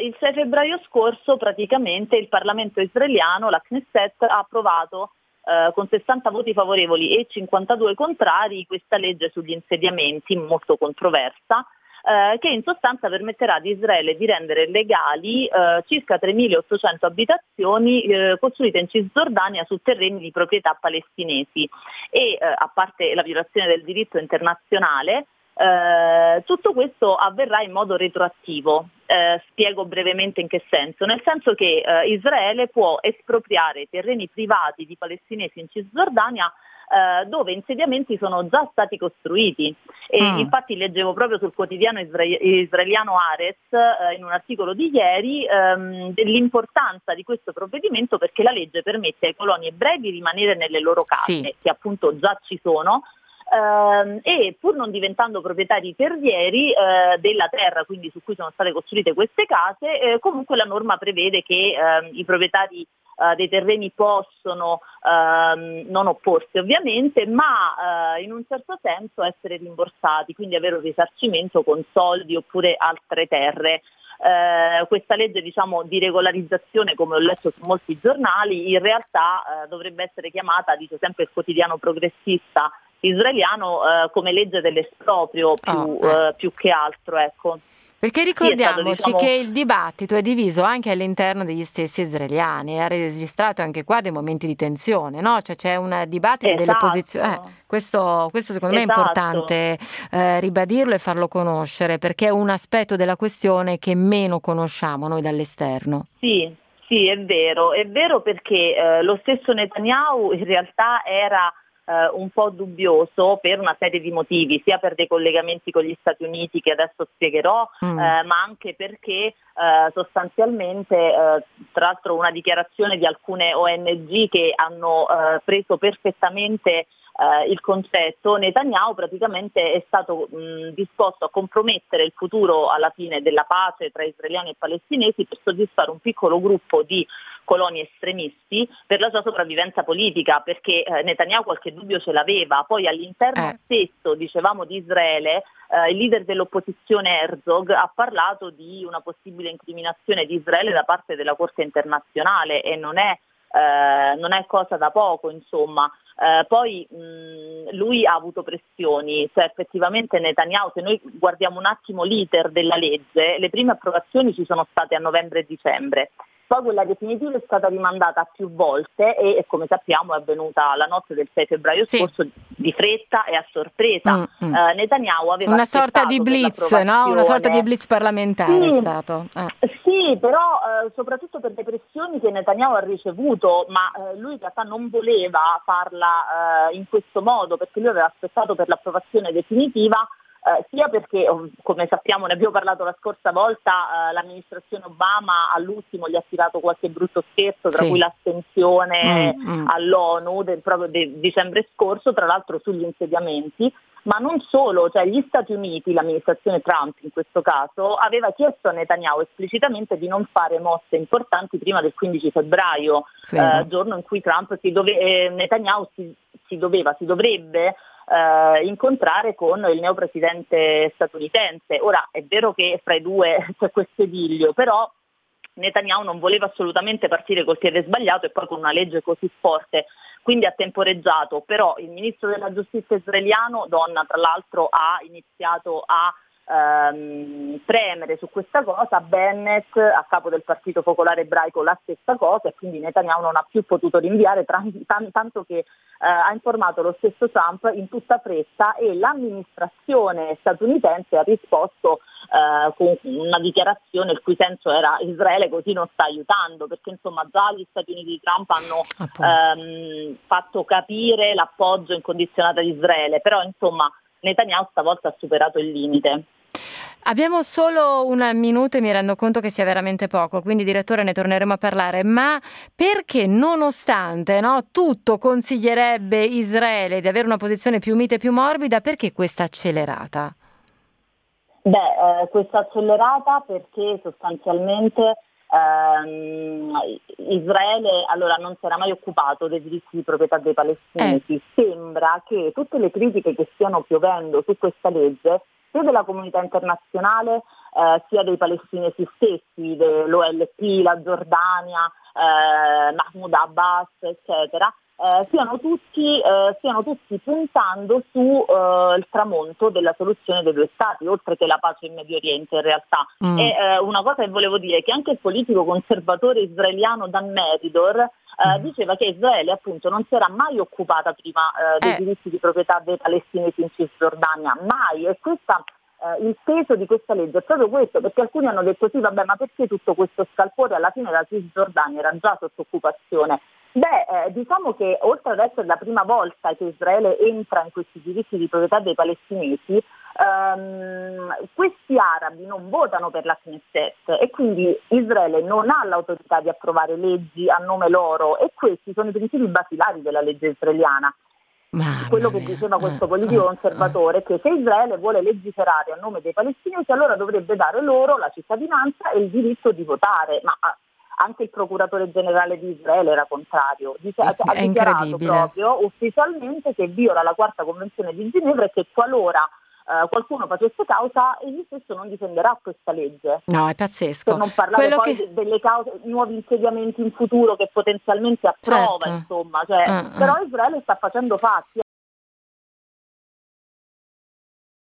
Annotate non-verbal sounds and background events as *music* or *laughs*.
Il 6 febbraio scorso praticamente il Parlamento israeliano, la Knesset, ha approvato eh, con 60 voti favorevoli e 52 contrari questa legge sugli insediamenti molto controversa eh, che in sostanza permetterà ad Israele di rendere legali eh, circa 3.800 abitazioni eh, costruite in Cisgiordania su terreni di proprietà palestinesi. E eh, a parte la violazione del diritto internazionale eh, tutto questo avverrà in modo retroattivo. Eh, spiego brevemente in che senso. Nel senso che eh, Israele può espropriare terreni privati di palestinesi in Cisgiordania eh, dove insediamenti sono già stati costruiti. E mm. Infatti leggevo proprio sul quotidiano isra- israeliano Ares eh, in un articolo di ieri ehm, dell'importanza di questo provvedimento perché la legge permette ai coloni ebrei di rimanere nelle loro case, sì. che appunto già ci sono, Uh, e pur non diventando proprietari terrieri uh, della terra, quindi su cui sono state costruite queste case, eh, comunque la norma prevede che uh, i proprietari eh, dei terreni possono ehm, non opporsi ovviamente, ma in un certo senso essere rimborsati, quindi avere un risarcimento con soldi oppure altre terre. Eh, questa legge diciamo, di regolarizzazione, come ho letto su molti giornali, in realtà eh, dovrebbe essere chiamata, dice sempre il quotidiano progressista, israeliano eh, come legge dell'esproprio più, oh, più che altro. Ecco. Perché ricordiamoci sì, stato, diciamo... che il dibattito è diviso anche all'interno degli stessi israeliani, ha registrato anche qua dei momenti di tensione, no? Cioè c'è un dibattito esatto. delle posizioni. Eh, questo, questo, secondo esatto. me è esatto. importante eh, ribadirlo e farlo conoscere, perché è un aspetto della questione che meno conosciamo noi dall'esterno. Sì, sì, è vero, è vero perché eh, lo stesso Netanyahu in realtà era eh, un po' dubbioso per una serie di motivi, sia per dei collegamenti con gli Stati Uniti che adesso spiegherò, mm. eh, ma anche perché eh, sostanzialmente, eh, tra l'altro una dichiarazione di alcune ONG che hanno eh, preso perfettamente eh, il concetto, Netanyahu praticamente è stato mh, disposto a compromettere il futuro alla fine della pace tra israeliani e palestinesi per soddisfare un piccolo gruppo di coloni estremisti per la sua sopravvivenza politica, perché eh, Netanyahu qualche dubbio ce l'aveva, poi all'interno eh. stesso, dicevamo, di Israele, eh, il leader dell'opposizione Herzog ha parlato di una possibile incriminazione di Israele da parte della Corte internazionale e non è eh, non è cosa da poco, insomma. Eh, poi mh, lui ha avuto pressioni, cioè effettivamente Netanyahu, se noi guardiamo un attimo l'iter della legge, le prime approvazioni ci sono state a novembre e dicembre. Poi quella definitiva è stata rimandata più volte e, e come sappiamo è avvenuta la notte del 6 febbraio sì. scorso di fretta e a sorpresa. Mm, mm. Uh, Netanyahu aveva una sorta di blitz, no? Una sorta di blitz parlamentare sì, è stato. Eh. Sì, però uh, soprattutto per le pressioni che Netanyahu ha ricevuto, ma uh, lui in realtà non voleva farla in questo modo perché lui aveva aspettato per l'approvazione definitiva eh, sia perché, oh, come sappiamo, ne abbiamo parlato la scorsa volta, eh, l'amministrazione Obama all'ultimo gli ha tirato qualche brutto scherzo, tra sì. cui l'astensione mm, mm. all'ONU del, proprio di dicembre scorso, tra l'altro sugli insediamenti, ma non solo, cioè gli Stati Uniti, l'amministrazione Trump in questo caso, aveva chiesto a Netanyahu esplicitamente di non fare mosse importanti prima del 15 febbraio, eh, giorno in cui Trump si dove, eh, Netanyahu si, si doveva, si dovrebbe eh, incontrare con il neopresidente statunitense. Ora è vero che fra i due *laughs* c'è questo ediglio, però Netanyahu non voleva assolutamente partire col piede sbagliato e poi con una legge così forte, quindi ha temporeggiato, però il ministro della giustizia israeliano, donna tra l'altro, ha iniziato a ehm, premere su questa cosa, Bennett a capo del Partito Popolare Ebraico la stessa cosa e quindi Netanyahu non ha più potuto rinviare tanto che eh, ha informato lo stesso Trump in tutta fretta e l'amministrazione statunitense ha risposto eh, con una dichiarazione il cui senso era Israele così non sta aiutando perché insomma già gli Stati Uniti di Trump hanno ehm, fatto capire l'appoggio incondizionato di Israele, però insomma Netanyahu stavolta ha superato il limite. Abbiamo solo un minuto e mi rendo conto che sia veramente poco, quindi direttore ne torneremo a parlare, ma perché nonostante no, tutto consiglierebbe Israele di avere una posizione più mite e più morbida, perché questa accelerata? Beh, eh, questa accelerata perché sostanzialmente ehm, Israele allora, non si era mai occupato dei diritti di proprietà dei palestinesi. Eh. Sembra che tutte le critiche che stiano piovendo su questa legge sia della comunità internazionale eh, sia dei palestinesi stessi, dell'OLP, la Giordania, eh, Mahmoud Abbas, eccetera, eh, siano, tutti, eh, stiano tutti puntando sul eh, tramonto della soluzione dei due stati, oltre che la pace in Medio Oriente in realtà. Mm. E eh, una cosa che volevo dire è che anche il politico conservatore israeliano Dan Meridor eh, diceva che Israele appunto non si era mai occupata prima eh, dei diritti di proprietà dei palestinesi in Cisgiordania, mai, e questa eh, il peso di questa legge è proprio questo, perché alcuni hanno detto sì, vabbè, ma perché tutto questo scalpore? Alla fine la Cisgiordania era già sotto occupazione? Beh, eh, diciamo che oltre ad essere la prima volta che Israele entra in questi diritti di proprietà dei palestinesi, ehm, questi arabi non votano per la Knesset e quindi Israele non ha l'autorità di approvare leggi a nome loro e questi sono i principi basilari della legge israeliana. Mamma quello che diceva questo eh, politico eh, conservatore è che se Israele vuole legiferare a nome dei palestinesi allora dovrebbe dare loro la cittadinanza e il diritto di votare, ma ah, anche il procuratore generale di Israele era contrario, Dice, ha dichiarato proprio ufficialmente che viola la quarta convenzione di Ginevra e che qualora Uh, qualcuno facesse causa, egli stesso non difenderà questa legge. No, è pazzesco. Per non parlare Quello poi che... delle cause, nuovi insediamenti in futuro che potenzialmente approva, certo. insomma. Cioè, uh, uh. Però Israele sta facendo fatti